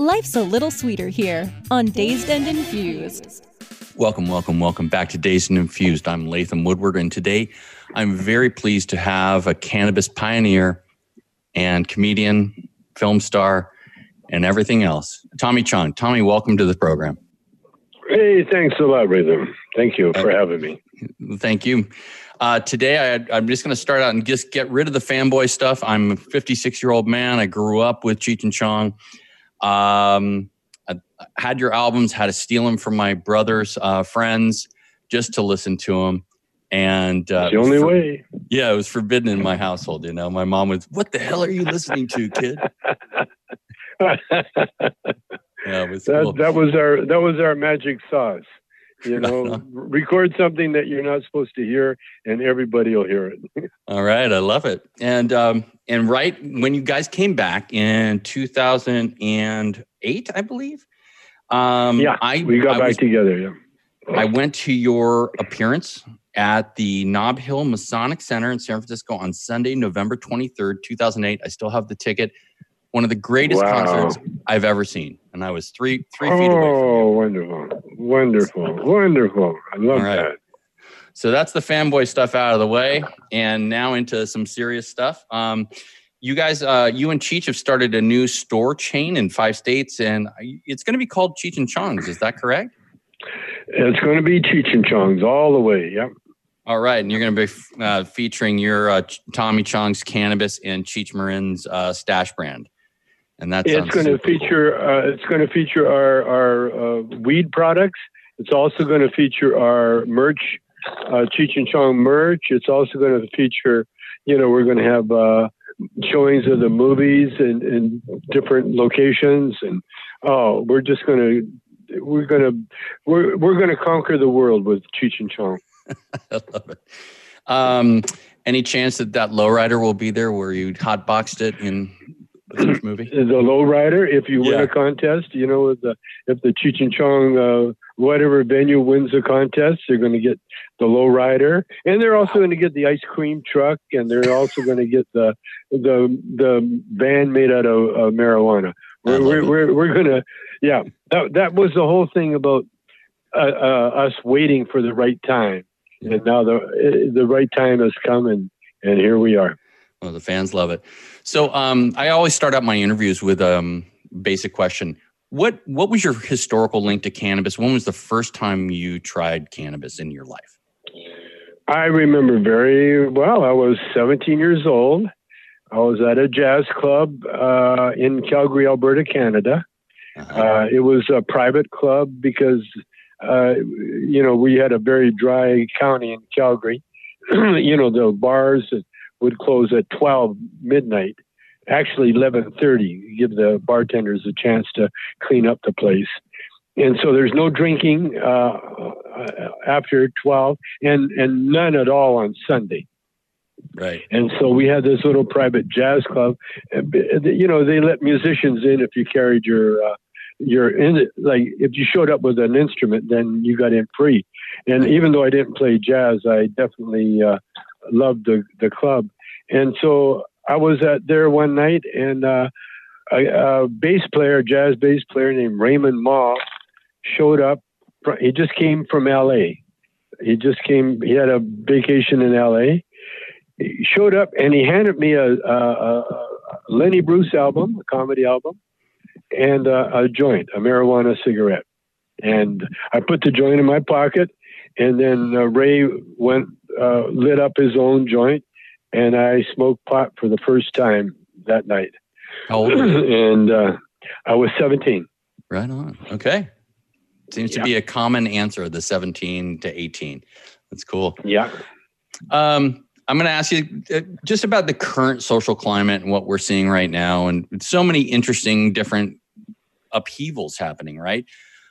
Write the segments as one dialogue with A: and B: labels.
A: Life's a little sweeter here on Dazed and Infused.
B: Welcome, welcome, welcome back to Dazed and Infused. I'm Latham Woodward, and today I'm very pleased to have a cannabis pioneer and comedian, film star, and everything else, Tommy Chong. Tommy, welcome to the program.
C: Hey, thanks a lot, Latham. Thank you for having me.
B: Thank you. Uh, today, I, am just going to start out and just get rid of the fanboy stuff. I'm a 56 year old man. I grew up with Cheech and Chong. Um, I had your albums, had to steal them from my brother's uh, friends just to listen to them. And
C: uh, the only for, way.
B: Yeah, it was forbidden in my household. You know, my mom was, "What the hell are you listening to, kid?"
C: yeah, was that, cool. that was our that was our magic sauce. You know, record something that you're not supposed to hear, and everybody will hear it.
B: All right, I love it. And um, and right when you guys came back in 2008, I believe.
C: Um, yeah, I, we got I back was, together. Yeah,
B: I went to your appearance at the Nob Hill Masonic Center in San Francisco on Sunday, November 23rd, 2008. I still have the ticket. One of the greatest wow. concerts I've ever seen, and I was three three feet away. Oh,
C: wonderful, wonderful, wonderful! I love right. that.
B: So that's the fanboy stuff out of the way, and now into some serious stuff. Um, you guys, uh, you and Cheech have started a new store chain in five states, and it's going to be called Cheech and Chong's. Is that correct?
C: It's going to be Cheech and Chong's all the way. Yep.
B: All right, and you're going to be uh, featuring your uh, Tommy Chong's cannabis and Cheech Marin's uh, stash brand and that's
C: it's going to feature cool. uh, it's going to feature our our uh, weed products. It's also going to feature our merch, uh, Cheech and Chong merch. It's also going to feature, you know, we're going to have uh, showings of the movies in, in different locations, and oh, we're just going to we're going to we're we're going to conquer the world with Cheech and Chong.
B: I love it. Um, any chance that that lowrider will be there where you hotboxed it in which movie?
C: The lowrider. If you win a contest, you know, the, if the Cheech and Chong, uh, whatever venue wins the contest, they're going to get the lowrider, and they're also going to get the ice cream truck, and they're also going to get the the the van made out of uh, marijuana. We're we're, we're, we're gonna, yeah. That that was the whole thing about uh, uh, us waiting for the right time, yeah. and now the uh, the right time has come, and and here we are.
B: Well, the fans love it. So um, I always start out my interviews with a um, basic question. What what was your historical link to cannabis? When was the first time you tried cannabis in your life?
C: I remember very well. I was 17 years old. I was at a jazz club uh, in Calgary, Alberta, Canada. Uh-huh. Uh, it was a private club because, uh, you know, we had a very dry county in Calgary. you know, the bars would close at 12 midnight. Actually 11:30 give the bartenders a chance to clean up the place. And so there's no drinking uh, after 12 and and none at all on Sunday.
B: Right.
C: And so we had this little private jazz club. You know they let musicians in if you carried your uh, your in like if you showed up with an instrument then you got in free. And even though I didn't play jazz I definitely uh, loved the the club, and so I was at there one night, and uh, a, a bass player, jazz bass player named Raymond Ma, showed up. He just came from L.A. He just came. He had a vacation in L.A. He showed up and he handed me a, a, a Lenny Bruce album, a comedy album, and uh, a joint, a marijuana cigarette. And I put the joint in my pocket, and then uh, Ray went uh, lit up his own joint, and I smoked pot for the first time that night.
B: How old?
C: and uh, I was 17.
B: Right on. Okay. Seems yeah. to be a common answer, the 17 to 18. That's cool.
C: Yeah.
B: Um, I'm going to ask you uh, just about the current social climate and what we're seeing right now, and so many interesting different upheavals happening, right?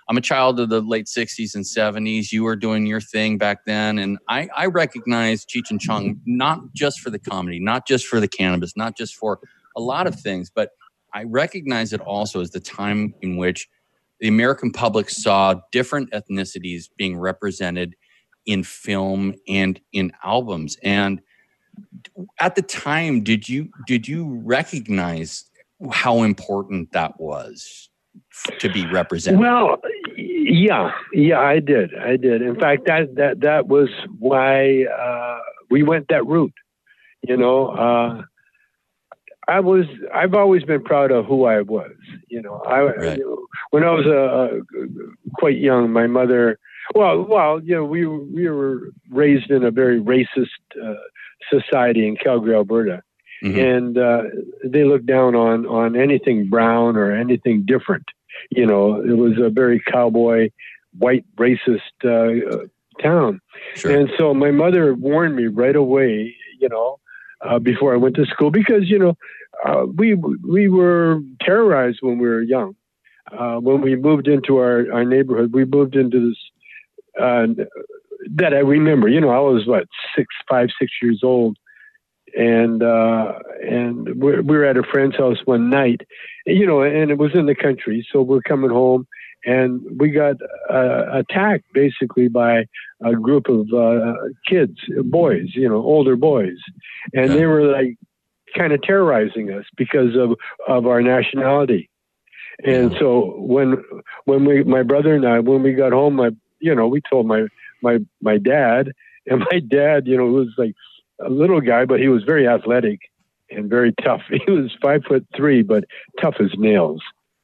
B: I'm a child of the late 60s and 70s. You were doing your thing back then. And I, I recognize Cheech and Chong not just for the comedy, not just for the cannabis, not just for a lot of things, but I recognize it also as the time in which the American public saw different ethnicities being represented in film and in albums. And at the time, did you did you recognize how important that was to be represented?
C: Well, yeah, yeah, I did. I did. In fact, that that that was why uh, we went that route. You know, uh, I was. I've always been proud of who I was. You know, I right. when I was uh, quite young, my mother. Well, well, you know, we we were raised in a very racist uh, society in Calgary, Alberta, mm-hmm. and uh, they looked down on on anything brown or anything different you know, it was a very cowboy, white, racist uh, town. Sure. And so my mother warned me right away, you know, uh, before I went to school because, you know, uh, we we were terrorized when we were young. Uh, when we moved into our, our neighborhood, we moved into this uh, that I remember. You know, I was what six, five, six years old, and uh, and we were at a friend's house one night, you know, and it was in the country, so we're coming home, and we got uh, attacked basically by a group of uh, kids, boys, you know, older boys, and they were like kind of terrorizing us because of of our nationality. And so when when we my brother and I when we got home, my you know we told my my my dad, and my dad you know was like a little guy, but he was very athletic and very tough. He was five foot three, but tough as nails.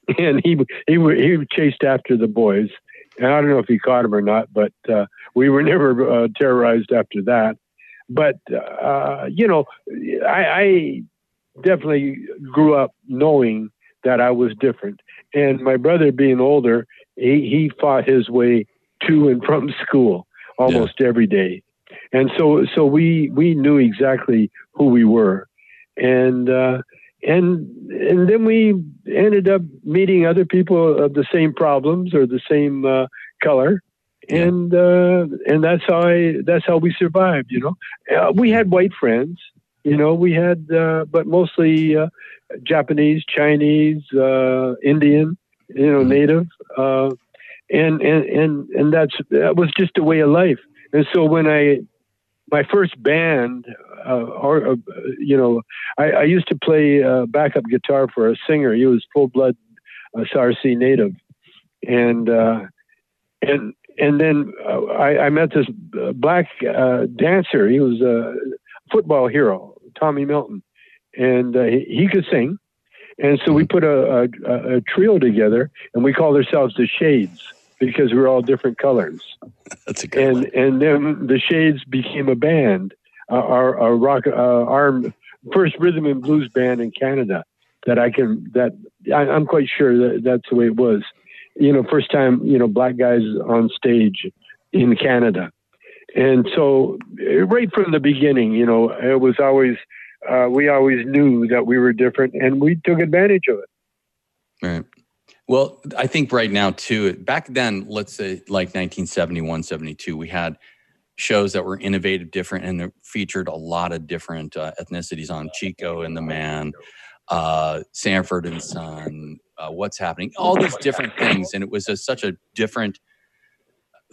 C: And he he he chased after the boys. And I don't know if he caught him or not, but uh, we were never uh, terrorized after that. But uh, you know, I, I definitely grew up knowing that I was different. And my brother, being older, he, he fought his way to and from school almost yeah. every day and so so we we knew exactly who we were, and uh, and and then we ended up meeting other people of the same problems or the same uh, color, and uh, and that's how I that's how we survived. You know, uh, we had white friends. You know, we had, uh, but mostly uh, Japanese, Chinese, Indian. You know, mm-hmm. native, and and and and that's that was just a way of life. And so when I my first band, uh, or, uh, you know, I, I, used to play uh, backup guitar for a singer. He was full blood uh, Sarcee native, and uh, and and then uh, I, I, met this black dancer. He was a football hero, Tommy Milton, and he, he, could sing. And so we put a, a, a trio together, and we called ourselves the Shades because we are all different colors.
B: That's a good
C: and
B: one.
C: and then the Shades became a band, uh, our, our rock, uh, our first rhythm and blues band in Canada. That I can that I, I'm quite sure that that's the way it was. You know, first time you know black guys on stage in Canada, and so right from the beginning, you know, it was always uh, we always knew that we were different, and we took advantage of it.
B: Right. Well, I think right now too. Back then, let's say like 1971, 72, we had shows that were innovative, different, and featured a lot of different uh, ethnicities on Chico and the Man, uh, Sanford and Son, uh, What's Happening, all these different things, and it was a, such a different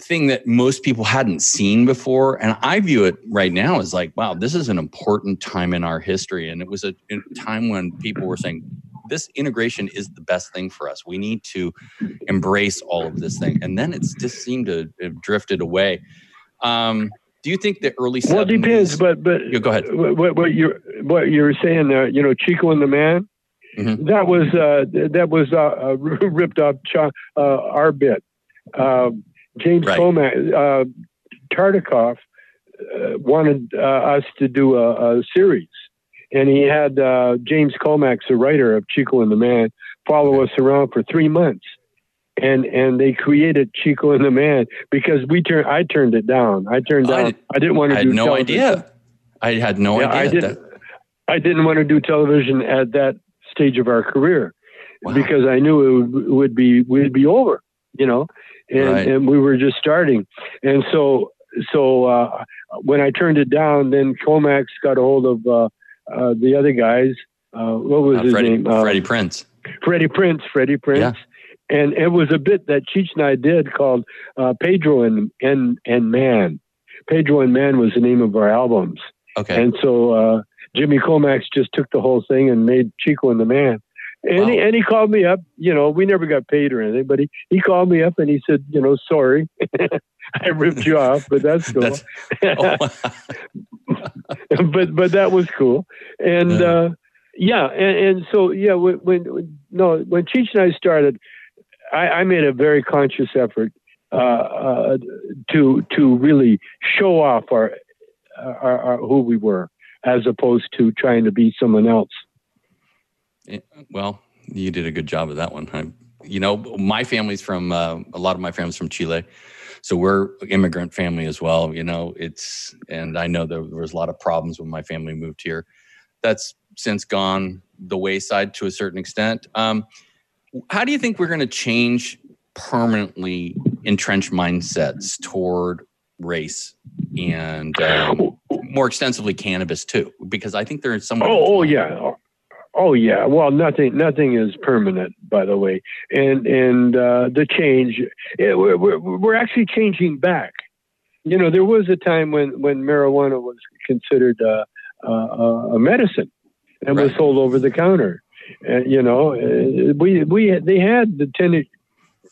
B: thing that most people hadn't seen before. And I view it right now as like, wow, this is an important time in our history, and it was a, a time when people were saying, this integration is the best thing for us. We need to embrace all of this thing. And then it's just seemed to have drifted away. Um, do you think the early 70s,
C: well, it depends, but but
B: yeah, go ahead.
C: What, what you what you were saying there, you know, Chico and the Man, mm-hmm. that was uh, that was uh, uh ripped off uh, our bit. Um, James right. Komack, uh, Tartikoff uh, wanted us to do a, a series and he had uh, James Komack, the writer of Chico and the Man, follow us around for three months, and and they created Chico and the Man because we turned. I turned it down. I turned down. I, I didn't want to. I
B: had
C: do
B: no
C: television.
B: idea. I had no
C: yeah,
B: idea.
C: I didn't. That... I didn't want to do television at that stage of our career, wow. because I knew it would, would be would be over, you know, and right. and we were just starting, and so so uh, when I turned it down, then Komack got a hold of uh, uh, the other guys. Uh, what was his
B: Freddie,
C: name?
B: Freddie Prinze.
C: Freddie Prinze. Freddie Prinze. Yeah. And it was a bit that Cheech and I did called Pedro and and and Man. Pedro and Man was the name of our albums.
B: Okay.
C: And so Jimmy Komack just took the whole thing and made Chico and the Man. And, wow. he, and he called me up. You know, we never got paid or anything, but he, he called me up and he said, you know, sorry, I ripped you off, but that's cool. That's, oh, but but that was cool, and yeah, uh, yeah and, and so yeah, when, when, no when Cheech and I started, I, I made a very conscious effort uh, uh, to to really show off our, our, our who we were as opposed to trying to be someone else.
B: Well, you did a good job of that one. I, you know, my family's from uh, a lot of my family's from Chile, so we're immigrant family as well. You know, it's and I know there, was a lot of problems when my family moved here. That's since gone the wayside to a certain extent. Um, how do you think we're going to change permanently entrenched mindsets toward race and um, more extensively cannabis too, because I think there's some.
C: Oh, oh yeah, oh yeah. Well, nothing, nothing is permanent, by the way, and and uh, the change, it, we're, we're we're actually changing back. You know, there was a time when when marijuana was considered uh, uh, a medicine and right. was sold over the counter. And you know, uh, we we they had the ten,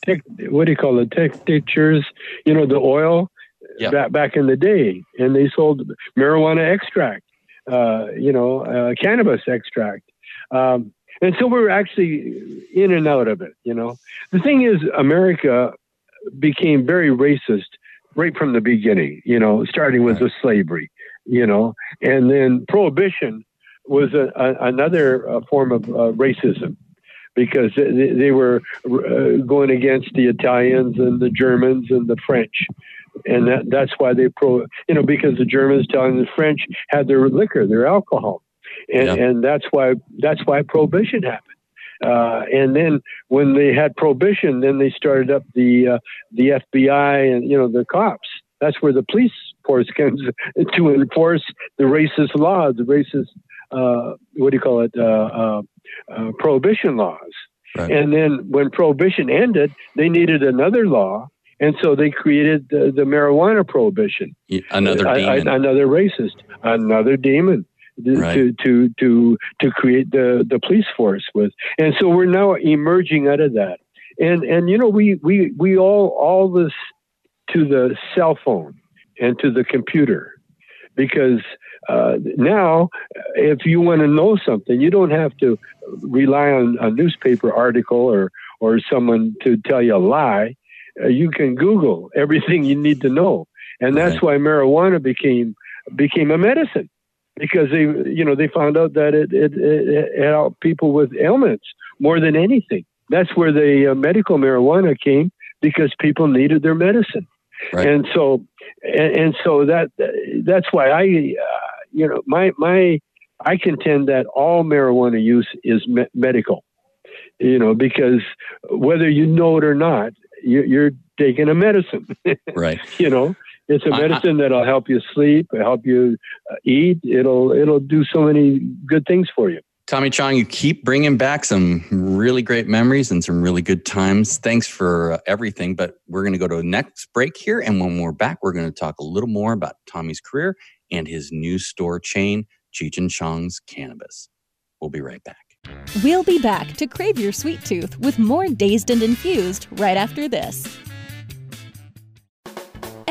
C: tech, what do you call it, the textures? You know, the oil yep. back back in the day, and they sold marijuana extract, uh, you know, uh, cannabis extract. Um, and so we're actually in and out of it, you know. The thing is, America became very racist right from the beginning, you know, starting with the slavery, you know, and then prohibition was a, a, another uh, form of uh, racism because they, they were uh, going against the Italians and the Germans and the French. And that, that's why they pro you know because the Germans telling the French had their liquor, their alcohol, and yeah. and that's why that's why prohibition happened. Uh, and then when they had prohibition, then they started up the uh, the FBI and you know the cops. That's where the police force comes to enforce the racist laws, the racist uh, what do you call it, uh, uh, uh, prohibition laws. Right. And then when prohibition ended, they needed another law and so they created the, the marijuana prohibition.
B: Another demon.
C: another racist. Another demon. Right. To to to to create the the police force with, and so we're now emerging out of that, and and you know we we we all all this to the cell phone and to the computer, because uh, now, if you want to know something, you don't have to rely on a newspaper article or or someone to tell you a lie. Uh, you can Google everything you need to know, and that's right. why marijuana became became a medicine because they you know they found out that it it, it helped people with ailments more than anything. That's where the uh, medical marijuana came because people needed their medicine, right. and so and, and, so that that's why I uh, you know my my I contend that all marijuana use is me- medical you know, because whether you know it or not, you're taking a medicine.
B: right.
C: You know, it's a medicine I, I, that'll help you sleep, help you uh, eat. It'll it'll do so many good things for you.
B: Tommy Chong, you keep bringing back some really great memories and some really good times. Thanks for uh, everything. But we're going to go to the next break here. And when we're back, we're going to talk a little more about Tommy's career and his new store chain, Cheech and Chong's Cannabis. We'll be right back.
A: We'll be back to crave your sweet tooth with more Dazed and Infused right after this.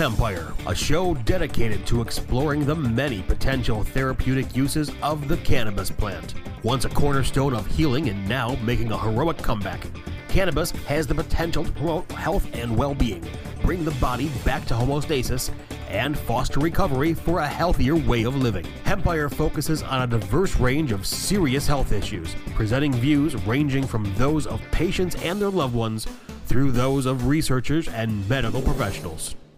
D: Empire, a show dedicated to exploring the many potential therapeutic uses of the cannabis plant. Once a cornerstone of healing and now making a heroic comeback, cannabis has the potential to promote health and well being, bring the body back to homeostasis, and foster recovery for a healthier way of living. Empire focuses on a diverse range of serious health issues, presenting views ranging from those of patients and their loved ones through those of researchers and medical professionals.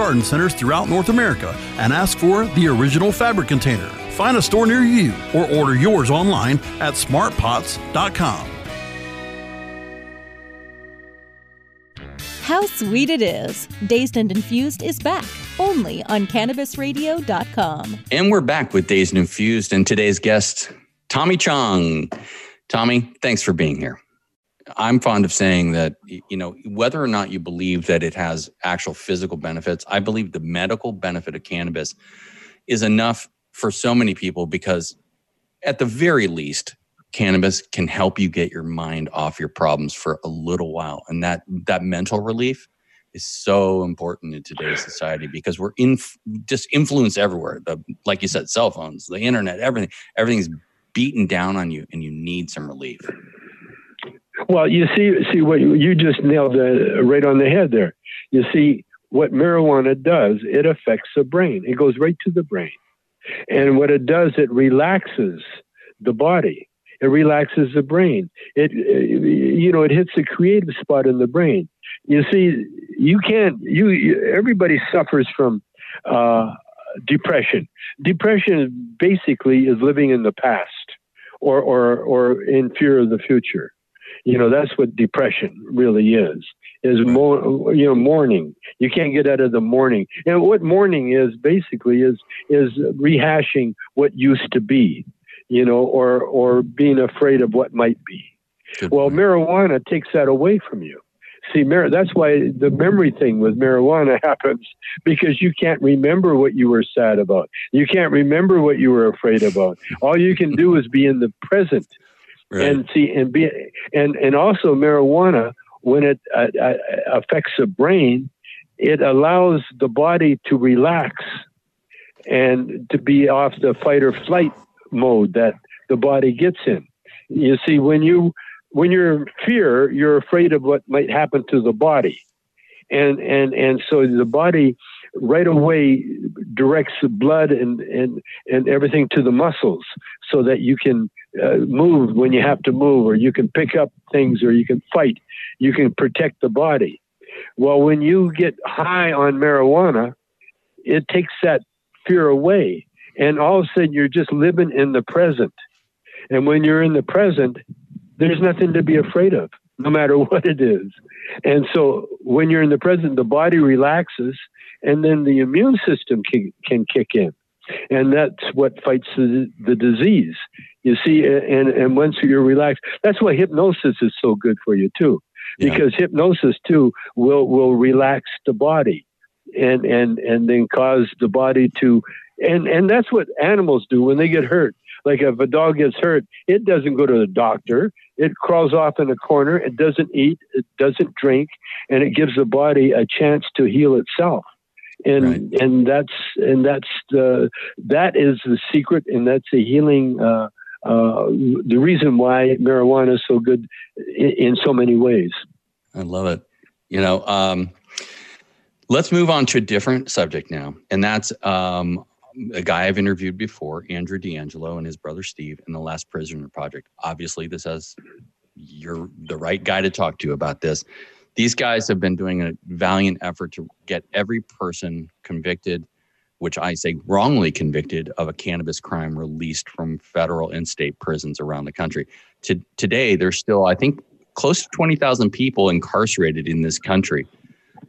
E: garden centers throughout North America and ask for the original fabric container. Find a store near you or order yours online at smartpots.com.
A: How sweet it is! Dazed and Infused is back only on CannabisRadio.com.
B: And we're back with Dazed and Infused and today's guest, Tommy Chong. Tommy, thanks for being here. I'm fond of saying that you know whether or not you believe that it has actual physical benefits, I believe the medical benefit of cannabis is enough for so many people because at the very least cannabis can help you get your mind off your problems for a little while. And that that mental relief is so important in today's society because we're in just influence everywhere. The like you said cell phones the internet everything everything's beaten down on you and you need some relief
C: well, you see, see what you, just nailed it right on the head there. You see, what marijuana does, it affects the brain. It goes right to the brain. And what it does, it relaxes the body. It relaxes the brain. It, you know, it hits the creative spot in the brain. You see, you can't. You, you everybody suffers from uh, depression. Depression basically is living in the past, or or or in fear of the future. You know, that's what depression really is. Is more, you know, mourning. You can't get out of the mourning. And what mourning is basically is is rehashing what used to be, you know, or or being afraid of what might be. Good well, point. marijuana takes that away from you. See, mar- that's why the memory thing with marijuana happens because you can't remember what you were sad about. You can't remember what you were afraid about. All you can do is be in the present Right. And see, and be, and and also marijuana when it uh, uh, affects the brain, it allows the body to relax and to be off the fight or flight mode that the body gets in. You see, when you when you're in fear, you're afraid of what might happen to the body, and and and so the body right away directs the blood and and and everything to the muscles so that you can uh, move when you have to move, or you can pick up things, or you can fight. You can protect the body. Well, when you get high on marijuana, it takes that fear away. And all of a sudden, you're just living in the present. And when you're in the present, there's nothing to be afraid of, no matter what it is. And so when you're in the present, the body relaxes, and then the immune system can, can kick in and that's what fights the, the disease. You see, and and once you're relaxed, that's why hypnosis is so good for you too, because yeah. hypnosis too will will relax the body, and and and then cause the body to, and and that's what animals do when they get hurt. Like if a dog gets hurt, it doesn't go to the doctor. It crawls off in a corner. It doesn't eat. It doesn't drink, and it gives the body a chance to heal itself and right. and that's and that's the that is the secret, and that's the healing. Uh, uh, the reason why marijuana is so good in, in, so many ways.
B: I love it. You know, um, let's move on to a different subject now, and that's um, a guy I've interviewed before, Andrew DeAngelo, and his brother Steve, in the Last Prisoner Project. Obviously, this has you're the right guy to talk to about this these guys have been doing a valiant effort to get every person convicted which I say wrongly convicted of a cannabis crime released from federal and state prisons around the country. To, today, there's still, I think, close to 20,000 people incarcerated in this country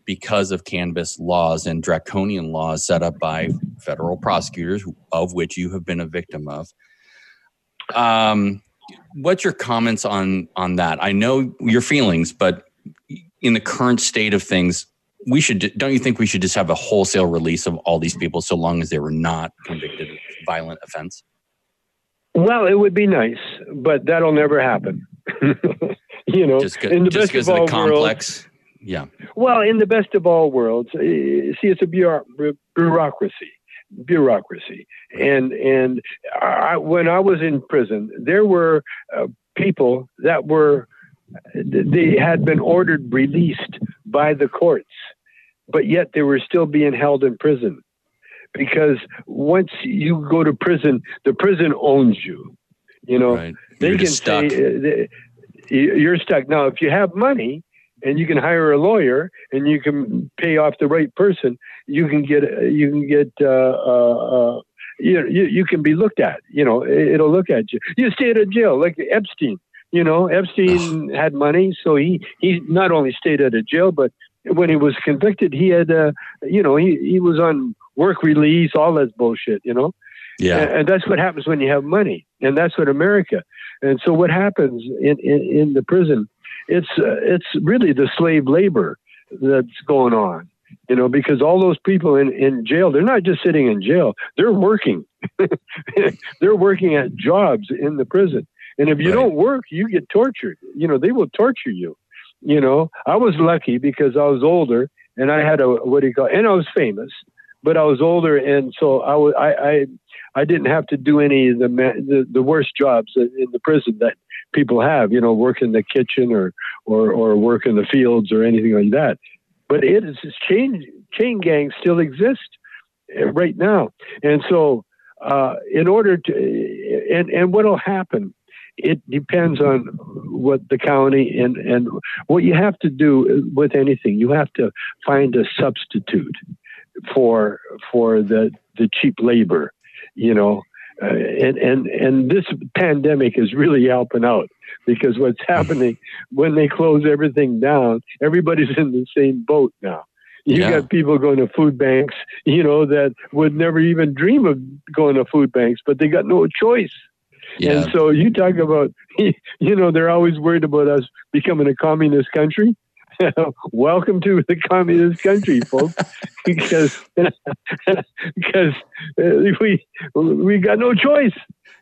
B: because of cannabis laws and draconian laws set up by federal prosecutors, of which you have been a victim of. Um, what's your comments on on that? I know your feelings, but in the current state of things, we should don't you think we should just have a wholesale release of all these people so long as they were not convicted of violent offense?
C: Well, it would be nice, but that'll never happen. you know,
B: just, in the just best of, all complex. Worlds, yeah.
C: Well, in the best of all worlds, eh, see, it's a bureaucracy bureaucracy. And and I, when I was in prison, there were uh, people that were they had been ordered released by the courts, but yet they were still being held in prison because once you go to prison, the prison owns you. You know, right.
B: they can say uh,
C: you're stuck. Now, if you have money, and you can hire a lawyer and you can pay off the right person, you can get you can get uh, uh, uh, you, you you can be looked at. You know, it'll look at you. You stay at a jail like Epstein. You know, Epstein had money, so he he not only stayed out of jail, but when he was convicted, he had uh, you know he he was on work release, all that bullshit. You know.
B: Yeah.
C: And, and that's what happens when you have money, and that's what America. And so what happens in, in, in the prison it's uh, it's really the slave labor that's going on you know because all those people in, in jail they're not just sitting in jail they're working they're working at jobs in the prison and if you right. don't work you get tortured you know they will torture you you know i was lucky because i was older and i had a what do you call it? and i was famous but i was older and so i was i i, I didn't have to do any of the, the the worst jobs in the prison that people have, you know, work in the kitchen or or or work in the fields or anything like that. But it is chain chain gangs still exist eh, right now, and so uh, in order to and and what will happen it depends on what the county and and what you have to do with anything you have to find a substitute for for the the cheap labor you know uh, and and and this pandemic is really helping out because what's happening when they close everything down, everybody's in the same boat now. You yeah. got people going to food banks, you know, that would never even dream of going to food banks, but they got no choice. Yeah. And so you talk about, you know, they're always worried about us becoming a communist country. welcome to the communist country, folks, because because uh, we we got no choice.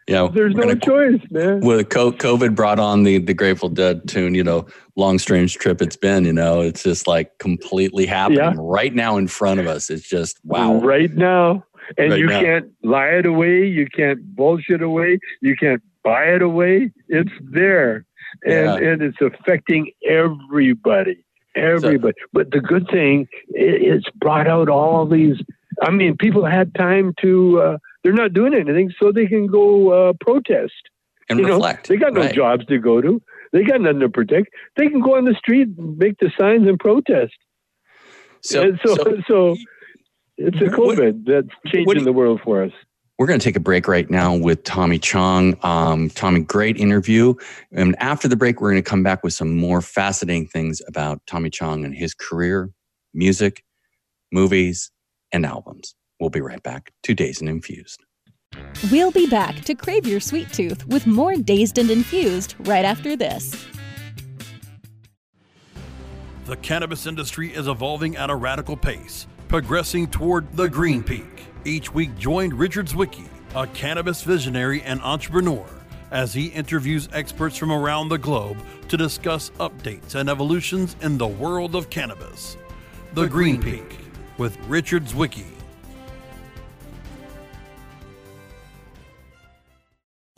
B: Yeah,
C: there's no choice, man.
B: With COVID brought on the the Grateful Dead tune, you know, long strange trip it's been. You know, it's just like completely happening yeah. right now in front of us. It's just wow,
C: right now. And right you now. can't lie it away. You can't bullshit away. You can't buy it away. It's there. And, yeah. and it's affecting everybody everybody. So, but the good thing, it, it's brought out all these. I mean, people had time to. Uh, they're not doing anything, so they can go uh, protest
B: and
C: you
B: reflect.
C: Know, they got no
B: right.
C: jobs to go to. They got nothing to protect. They can go on the street, and make the signs, and protest. So, and so, so, so, it's a COVID what, that's changing the world for us.
B: We're going to take a break right now with Tommy Chong. Um, Tommy, great interview. And after the break, we're going to come back with some more fascinating things about Tommy Chong and his career, music, movies, and albums. We'll be right back to Dazed and Infused.
A: We'll be back to crave your sweet tooth with more Dazed and Infused right after this.
E: The cannabis industry is evolving at a radical pace, progressing toward the green peak. Each week, join Richard Zwicky, a cannabis visionary and entrepreneur, as he interviews experts from around the globe to discuss updates and evolutions in the world of cannabis. The, the Green, Green Peak, Peak with Richard Zwicky.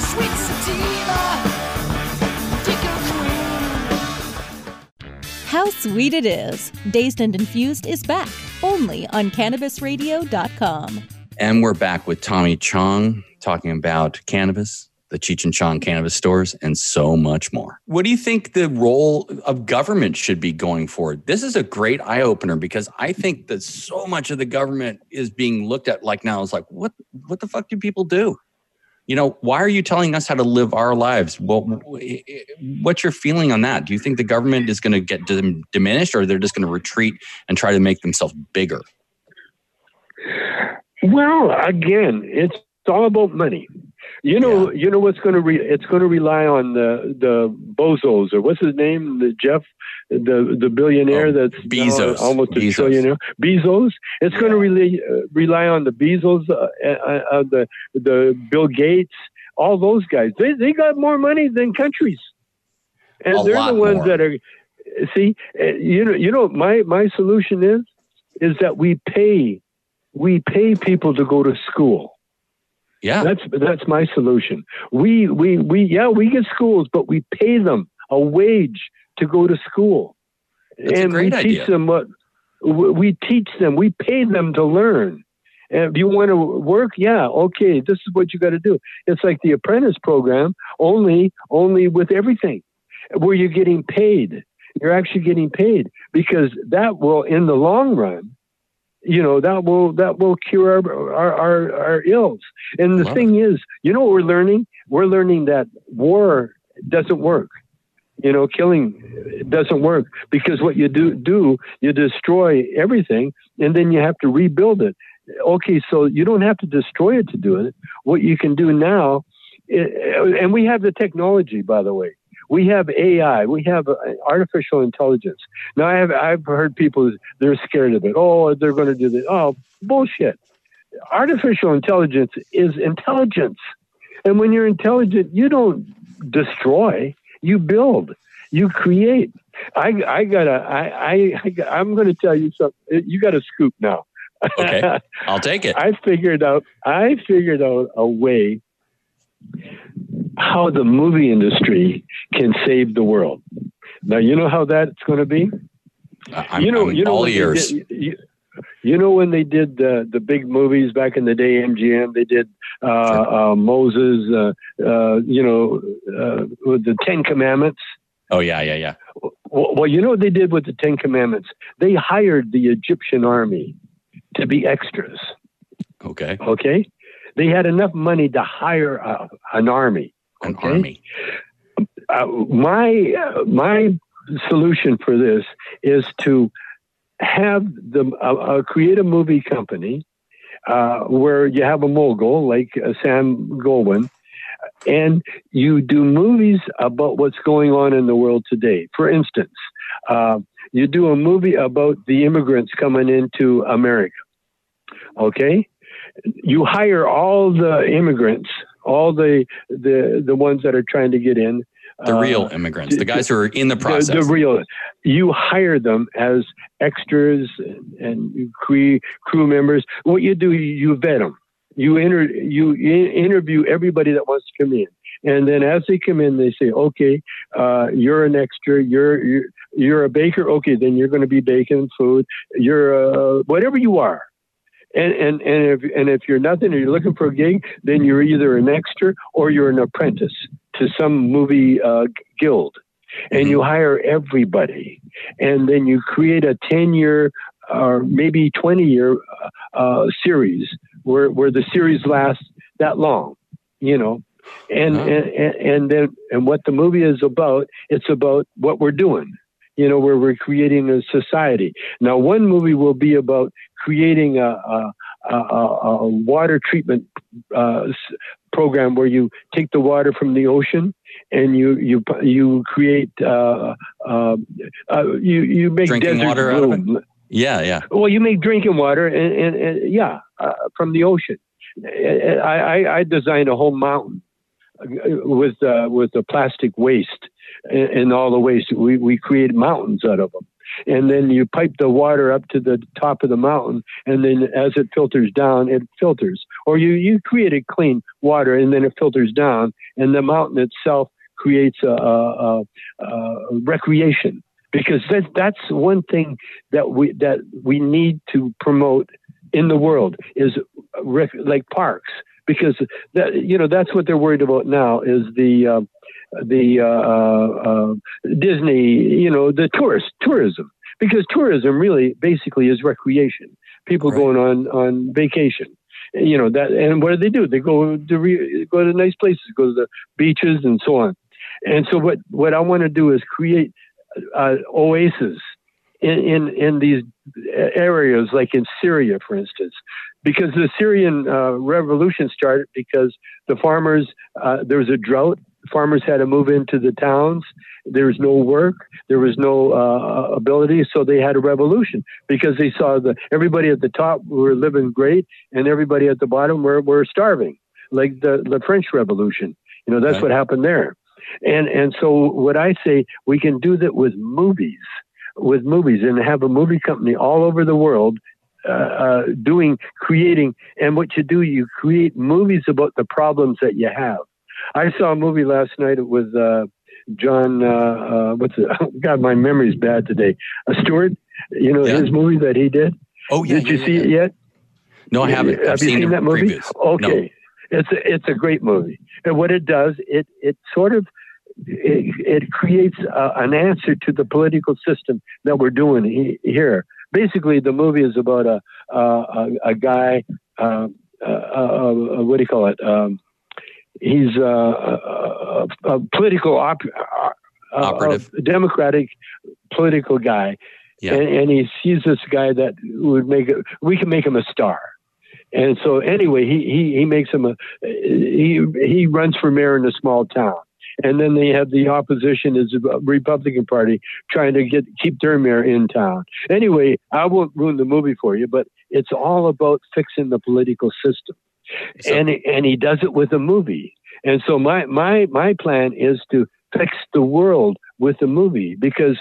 F: Sweet sativa.
A: How sweet it is! Dazed and Infused is back only on CannabisRadio.com.
B: And we're back with Tommy Chong talking about cannabis, the Cheech and Chong cannabis stores, and so much more. What do you think the role of government should be going forward? This is a great eye opener because I think that so much of the government is being looked at like now is like, what what the fuck do people do? You know, why are you telling us how to live our lives? Well, what's your feeling on that? Do you think the government is going to get dim- diminished, or they're just going to retreat and try to make themselves bigger?
C: Well, again, it's all about money. You know, you know what's going to re- it's going to rely on the the bozos or what's his name, the Jeff, the the billionaire
B: Oh,
C: that's
B: Bezos.
C: almost a
B: Bezos.
C: trillionaire. Bezos. It's going to rely uh, rely on the Bezos, uh, uh, uh, the the Bill Gates, all those guys. They they got more money than countries, and
B: A
C: they're the ones
B: more.
C: that are. See, uh, you know, you know, my my solution is is that we pay we pay people to go to school.
B: Yeah,
C: That's that's my solution. We we we yeah we get schools, but we pay them a wage to go to school,
B: That's a
C: and
B: great
C: we
B: idea.
C: teach them what we teach them. We pay them to learn. And if you want to work, yeah, okay, this is what you got to do. It's like the apprentice program, only only with everything, where you're getting paid. You're actually getting paid because that will, in the long run, you know that will that will cure our our, our, our ills. And the
B: Love
C: thing is, you know what we're learning? We're learning that war doesn't work. You know, killing doesn't work because what you do do you destroy everything, and then you have to rebuild it. Okay, so you don't have to destroy it to do it. What you can do now, and we have the technology, by the way. We have AI. We have uh, artificial intelligence. Now, I have I've heard people they're scared of it. Oh, they're going to do this. Oh, bullshit. Artificial intelligence is intelligence, and when you're intelligent, you don't destroy. You build. You create. I I gotta I I, I I'm going to tell you something. You got a scoop now.
B: Okay. I'll take it.
C: I figured out I figured out a way how the movie industry can save the world. Now you know how that's going to be.
B: I'm,
C: you know,
B: I'm
C: you know
B: all ears.
C: you, you know when they did the the big movies back in the day, MGM. They did uh, uh, Moses. Uh, uh, you know, uh, with the Ten Commandments.
B: Oh yeah, yeah, yeah.
C: Well, well, you know what they did with the Ten Commandments? They hired the Egyptian army to be extras.
B: Okay,
C: Okay, they had enough money to hire an army.
B: an
C: Okay.
B: army.
C: Uh, my uh, my solution for this is to have the uh, create a movie company uh, where you have a mogul like uh, Sam Goldwyn, and you do movies about what's going on in the world today. For instance, uh, you do a movie about the immigrants coming into America. Okay, you hire all the immigrants, all the the the ones that are trying to get in.
B: The
C: uh,
B: real immigrants, the guys who are in the
C: the,
B: process.
C: the real. You hire them as extras and, crew crew members. What you do, you vet them. You inter, you interview everybody that wants to come in, and then as they come in, they say, "Okay, uh, you're an extra. You're you're, you're a baker. Okay, then you're going to be baking food. You're uh, whatever you are." And, and and if and if you're nothing or you're looking for a gig, then you're either an extra or you're an apprentice to some movie uh, guild, and you hire everybody, and then you create a ten year or maybe 20 year uh, series where, where the series lasts that long, you know. And,
B: Uh-huh.
C: and and then and what the movie is about, it's about what we're doing, you know, where we're creating a society. Now, one movie will be about creating a, a, a, a water treatment uh, program where you take the water from the ocean and you you you create uh, uh, uh, you you make
B: Drinking water out of it?
C: bloom.
B: Yeah, yeah.
C: Well, you make drinking water, and, and, and yeah, uh, from the ocean. I, I, I designed a whole mountain with uh, with the plastic waste and, and all the waste. We we create mountains out of them, and then you pipe the water up to the top of the mountain, and then as it filters down, it filters. Or you you create a clean water, and then it filters down, and the mountain itself creates a, a, a, a recreation because that, that's one thing that we that we need to promote in the world is rec- like parks because that you know that's what they're worried about now is the uh, the uh, uh, Disney you know the tourist tourism. Because tourism really basically is recreation. People
B: Right.
C: going on on vacation. You know that and what do they do? They go to re- go to nice places go to the beaches and so on. And so what what I want to do is create uh, oasis in, in in these areas, like in Syria, for instance, because the Syrian uh, revolution started because the farmers uh, there was a drought. Farmers had to move into the towns. There was no work. There was no uh, ability, so they had a revolution because they saw the everybody at the top were living great, and everybody at the bottom were were starving, like the the French Revolution. You know that's
B: Right.
C: what happened there. And and so what I say we can do that with movies, with movies, and have a movie company all over the world uh, uh, doing creating. And what you do, you create movies about the problems that you have. I saw a movie last night with uh, Jon. Uh, uh, what's it? God, my memory's bad today. Stewart. You know
B: Yeah.
C: his movie that he did.
B: Oh, yeah.
C: did you
B: yeah,
C: see
B: yeah.
C: it yet?
B: No, I haven't. I've
C: Have you
B: seen,
C: seen that movie?
B: previous.
C: Okay, it's a, it's a great movie, and what it does, it it sort of it, it creates uh, an answer to the political system that we're doing he, here. Basically, the movie is about a a, a, a guy. Uh, uh, uh, uh, what do you call it? Um, he's uh, a, a, a political op-
B: Operative.
C: a Democratic political guy,
B: Yeah.
C: and, and he sees this guy that would make it. We can make him a star. And so anyway, he, he, he makes him a he he runs for mayor in a small town. And then they have the opposition is the Republican Party trying to get keep their mayor in town. Anyway, I won't ruin the movie for you, but it's all about fixing the political system.
B: So-
C: and and he does it with a movie. And so my my my plan is to fix the world with a movie because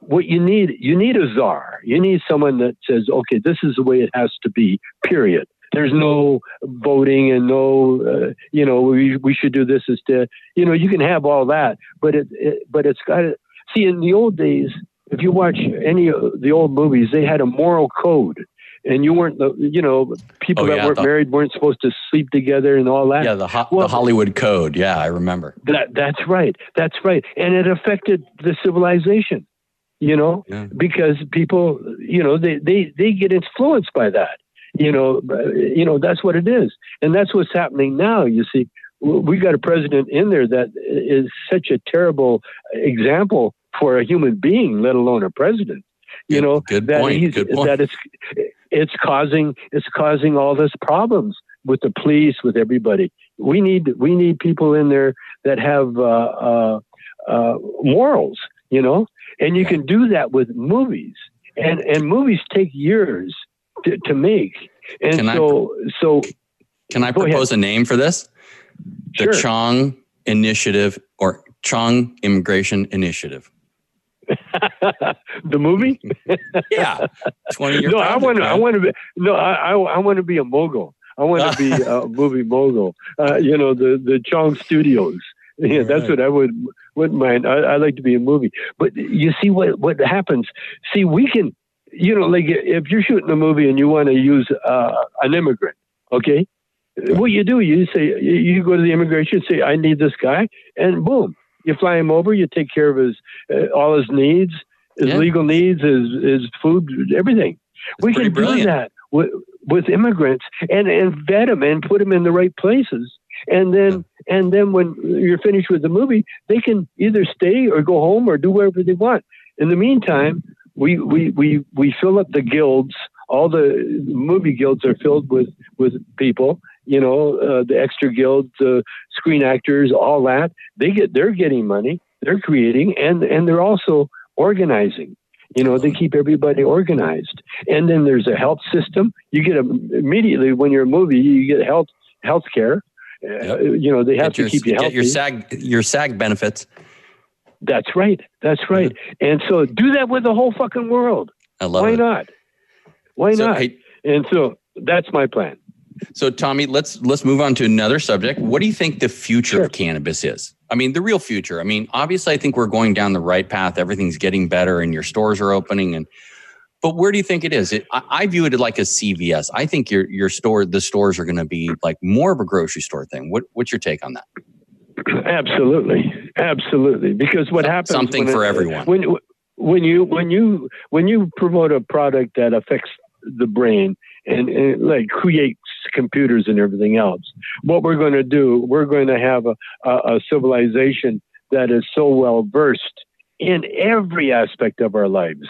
C: what you need you need a czar. You need someone that says, okay, this is the way it has to be. Period. There's no voting and no, uh, you know, we, we should do this instead. You know, you can have all that, but it, it but it's got to see in the old days. If you watch any of the old movies, they had a moral code, and you weren't the, you know, people
B: Oh,
C: that
B: yeah,
C: weren't
B: the-
C: married weren't supposed to sleep together and all that.
B: Yeah, the, ho-
C: Well-
B: the Hollywood Code. Yeah, I remember.
C: That that's right. That's right. And it affected the civilization, you know,
B: Yeah.
C: because people, you know, they, they, they get influenced by that. You know, you know, that's what it is. And that's what's happening now. You see, we got a president in there that is such a terrible example for a human being, let alone a president. You
B: Good-
C: know,
B: good
C: that
B: point,
C: he's
B: good point.
C: that it's it's causing it's causing all this problems with the police, with everybody. We need we need people in there that have uh, uh, uh, morals, you know, and you can do that with movies, and and movies take years to, to make, and
B: Can I-
C: so so
B: Can I
C: Go ahead.
B: propose a name for this? The
C: Sure.
B: Chong Initiative or Chong Immigration Initiative.
C: the movie.
B: Yeah, it's one of your.
C: no, I want to. I want to be. No, I I, I want to be a mogul. I want to be a movie mogul. Uh, you know, the the Chong Studios. Yeah, that's what I would wouldn't mind. I, I like to be a movie, but you see what what happens. See, we can. You know, like if you're shooting a movie and you want to use uh, an immigrant, okay. What you do, you say you go to the immigration, say I need this guy, and boom, you fly him over. You take care of his uh, all his needs, his
B: Yeah.
C: legal needs, his his food, everything. we can
B: brilliant.
C: do that with, with immigrants and, and vet them and put them in the right places. And then, and then when you're finished with the movie, they can either stay or go home or do whatever they want. In the meantime, we, we, we, we fill up the guilds. All the movie guilds are filled with, with people, you know, uh, the extra guilds, uh, screen actors, all that. They get, they're getting money, they're creating, and, and they're also organizing. You know, they keep everybody organized. And then there's a health system. You get a, immediately when you're a movie, you get health health care. Uh, you know, they have to keep you healthy.
B: get your SAG your SAG benefits.
C: That's right. That's right. And so do that with the whole fucking world.
B: I love it.
C: Why
B: it.
C: not? Why
B: So,
C: not?
B: hey-
C: and so that's my plan.
B: So Tommy, let's let's move on to another subject. What do you think the future of cannabis is? I mean, the real future. I mean, obviously, I think we're going down the right path. Everything's getting better, and your stores are opening. And but where do you think it is? It, I, I view it like a CVS. I think your your store, the stores are going to be like more of a grocery store thing. What what's your take on that?
C: Absolutely, absolutely. Because what happens
B: something
C: when
B: for
C: it-
B: everyone.
C: when when you when you when you promote a product that affects the brain and, and like creates computers and everything else, what we're going to do, we're going to have a, a, a civilization that is so well versed in every aspect of our lives.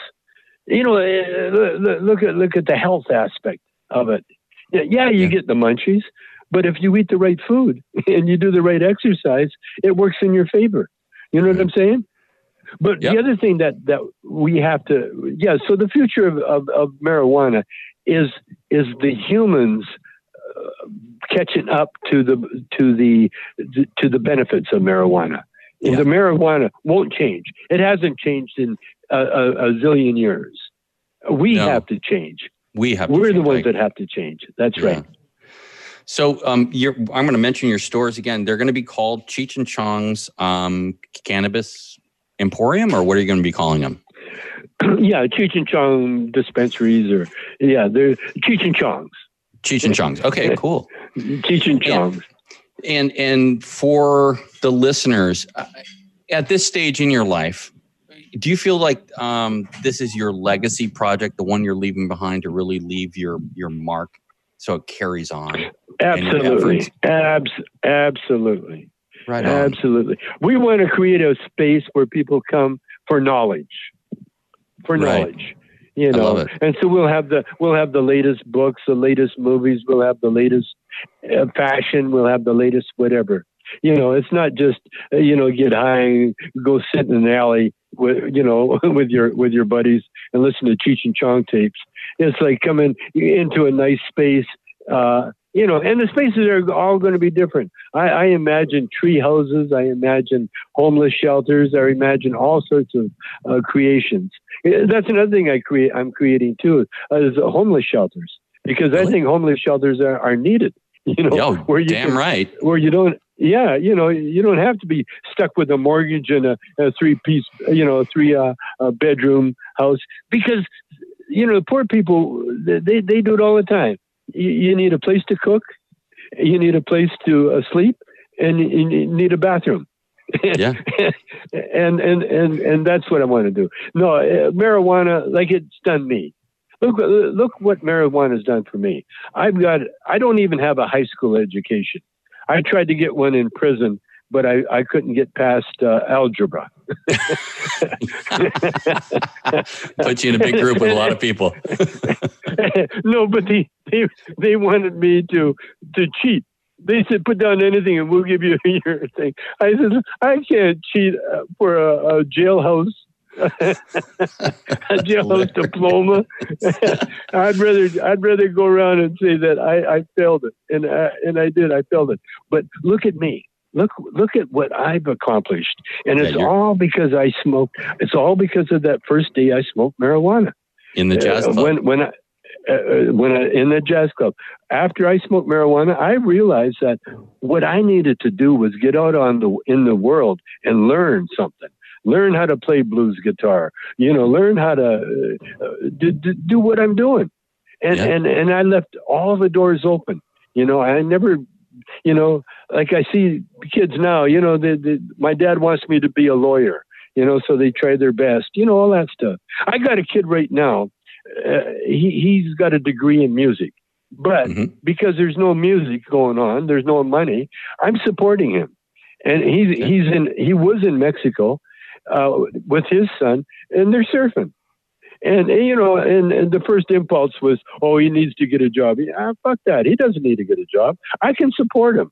C: You know, eh, look- look at look at the health aspect of it. Yeah, yeah, you get the munchies, but if you eat the right food and you do the right exercise, it works in your favor. You know what I'm saying? But the other thing that that we have to, yeah. So the future of, of, of marijuana is is the humans uh, catching up to the to the to the benefits of marijuana. And The marijuana won't change. It hasn't changed in a, a, a zillion years. We
B: No.
C: have to change.
B: We have. to
C: We're the ones that have to change. That's
B: Yeah.
C: right.
B: So um, you're, I'm going to mention your stores again. They're going to be called Cheech and Chong's um, Cannabis Emporium, or what are you going to be calling them?
C: yeah, Cheech and Chong dispensaries, or yeah, they're Cheech and Chong's.
B: Cheech and Chong's. Okay, cool.
C: Cheech and Chong's.
B: And and for the listeners, uh, at this stage in your life, do you feel like um, this is your legacy project, the one you're leaving behind to really leave your your mark, so it carries on?
C: Absolutely. Abs- absolutely,
B: Right on.
C: absolutely. We want to create a space where people come for knowledge, for
B: Right.
C: knowledge. You
B: I
C: know, and so we'll have the we'll have the latest books, the latest movies, we'll have the latest uh, fashion, we'll have the latest whatever. You know, it's not just uh, you know get high, and go sit in an alley with you know with your with your buddies and listen to Cheech and Chong tapes. It's like coming into a nice space. Uh, you know, and the spaces are all going to be different. I, I imagine tree houses. I imagine homeless shelters. I imagine all sorts of uh, creations. Uh, That's another thing I create. I'm creating too is homeless shelters because I think homeless shelters are, are needed. You know,
B: Yo,
C: where you
B: damn
C: can-
B: right.
C: where you don't yeah you know you don't have to be stuck with a mortgage and a, a three piece you know three uh, uh, bedroom house because you know the poor people they they do it all the time you, you need a place to cook you need a place to uh, sleep and you you need a bathroom
B: Yeah.
C: and and and and that's what I want to do. No, uh, marijuana, like it's done me. Look, uh, look what marijuana has done for me. I've got. I don't even have a high school education. I tried to get one in prison, but I, I couldn't get past uh, algebra.
B: Put you in a big group with a lot of people.
C: no, but they, they they wanted me to to cheat. They said, "Put down anything, and we'll give you your thing." I said, "I can't cheat uh, for a, a jailhouse." a jailhouse diploma. I'd rather I'd rather go around and say that I, I failed it, and I, and I did. I failed it. But look at me. Look look at what I've accomplished, and it's
B: Yeah,
C: all because I smoked. It's all because of that first day I smoked marijuana
B: In the jazz
C: uh,
B: club.
C: when when I, uh, uh, when I, in the jazz club. After I smoked marijuana, I realized that what I needed to do was get out on the in the world and learn something. Learn how to play blues guitar. You know, learn how to uh, uh, do, do, do what I'm doing. And
B: Yeah.
C: and and I left all the doors open. You know, I never. You know, like I see kids now. You know, the, the, my dad wants me to be a lawyer. You know, so they try their best. You know, all that stuff. I got a kid right now uh, he he's got a degree in music, but
B: Mhm.
C: because there's no music going on, there's no money. I'm supporting him, and he's he's in he was in Mexico uh, with his son, and they're surfing. And you know, and, and the first impulse was, oh, he needs to get a job. Ah, fuck that. He doesn't need to get a job. I can support him.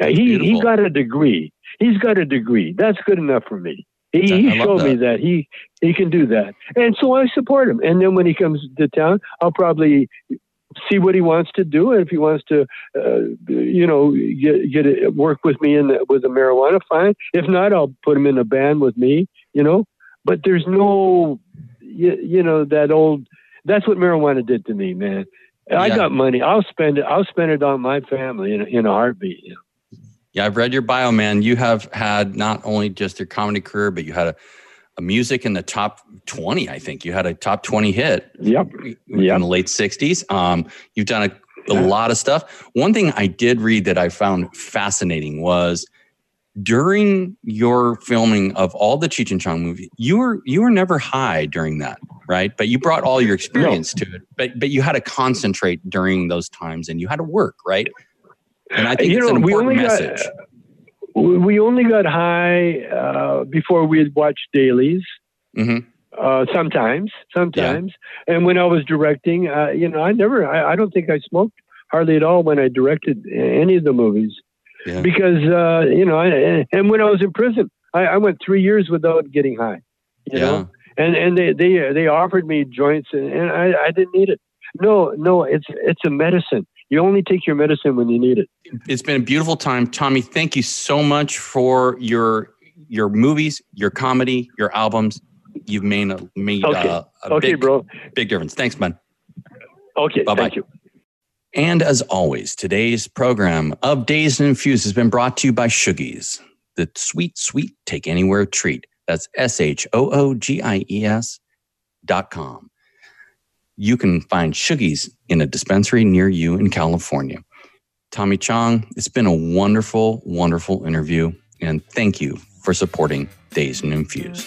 C: Uh, he he got a degree. He's got a degree. That's good enough for me. He,
B: I-
C: he
B: I
C: showed me
B: that.
C: that he he can do that, and so I support him. And then when he comes to town, I'll probably see what he wants to do, and if he wants to, uh, you know, get get it, work with me in the, with the marijuana, fine. If not, I'll put him in a band with me. You know, but there's no, you, you know, that old. That's what marijuana did to me, man. I got money. I'll spend it. I'll spend it on my family in a, in a heartbeat. You know?
B: Yeah, I've read your bio, man. You have had not only just your comedy career, but you had a, a music in the top 20, I think. You had a top 20 hit
C: Yep.
B: in
C: Yep.
B: the late 60s. Um, you've done a, a lot of stuff. One thing I did read that I found fascinating was during your filming of all the Cheech and Chong movies, you were you were never high during that, right? But you brought all your experience to it. But but you had to concentrate during those times and you had to work, right? And I think
C: You
B: it's
C: know,
B: an important
C: only got-
B: message.
C: We we only got high uh, before we had watched dailies.
B: hmm
C: Uh, sometimes, sometimes, and when I was directing, uh, you know, I never, I, I don't think I smoked hardly at all when I directed any of the movies
B: Yeah.
C: because, uh, you know, I, and when I was in prison, I, I went three years without getting high. You
B: Yeah.
C: know, and and they they they offered me joints, and, and I I didn't need it. No, no, it's it's a medicine. You only take your medicine when you need it.
B: It's been a beautiful time, Tommy. Thank you so much for your your movies, your comedy, your albums. You've made a, made
C: Okay.
B: uh, a
C: Okay,
B: big,
C: bro.
B: big difference. Thanks, man.
C: Okay,
B: Bye-bye.
C: thank you.
B: And as always, today's program of Dazed and Infused has been brought to you by Shoogies, the sweet, sweet take anywhere treat. That's S H O O G I E S dot com. You can find Shoogies in a dispensary near you in California. Tommy Chong, it's been a wonderful, wonderful interview. And thank you for supporting Dazed and Infused.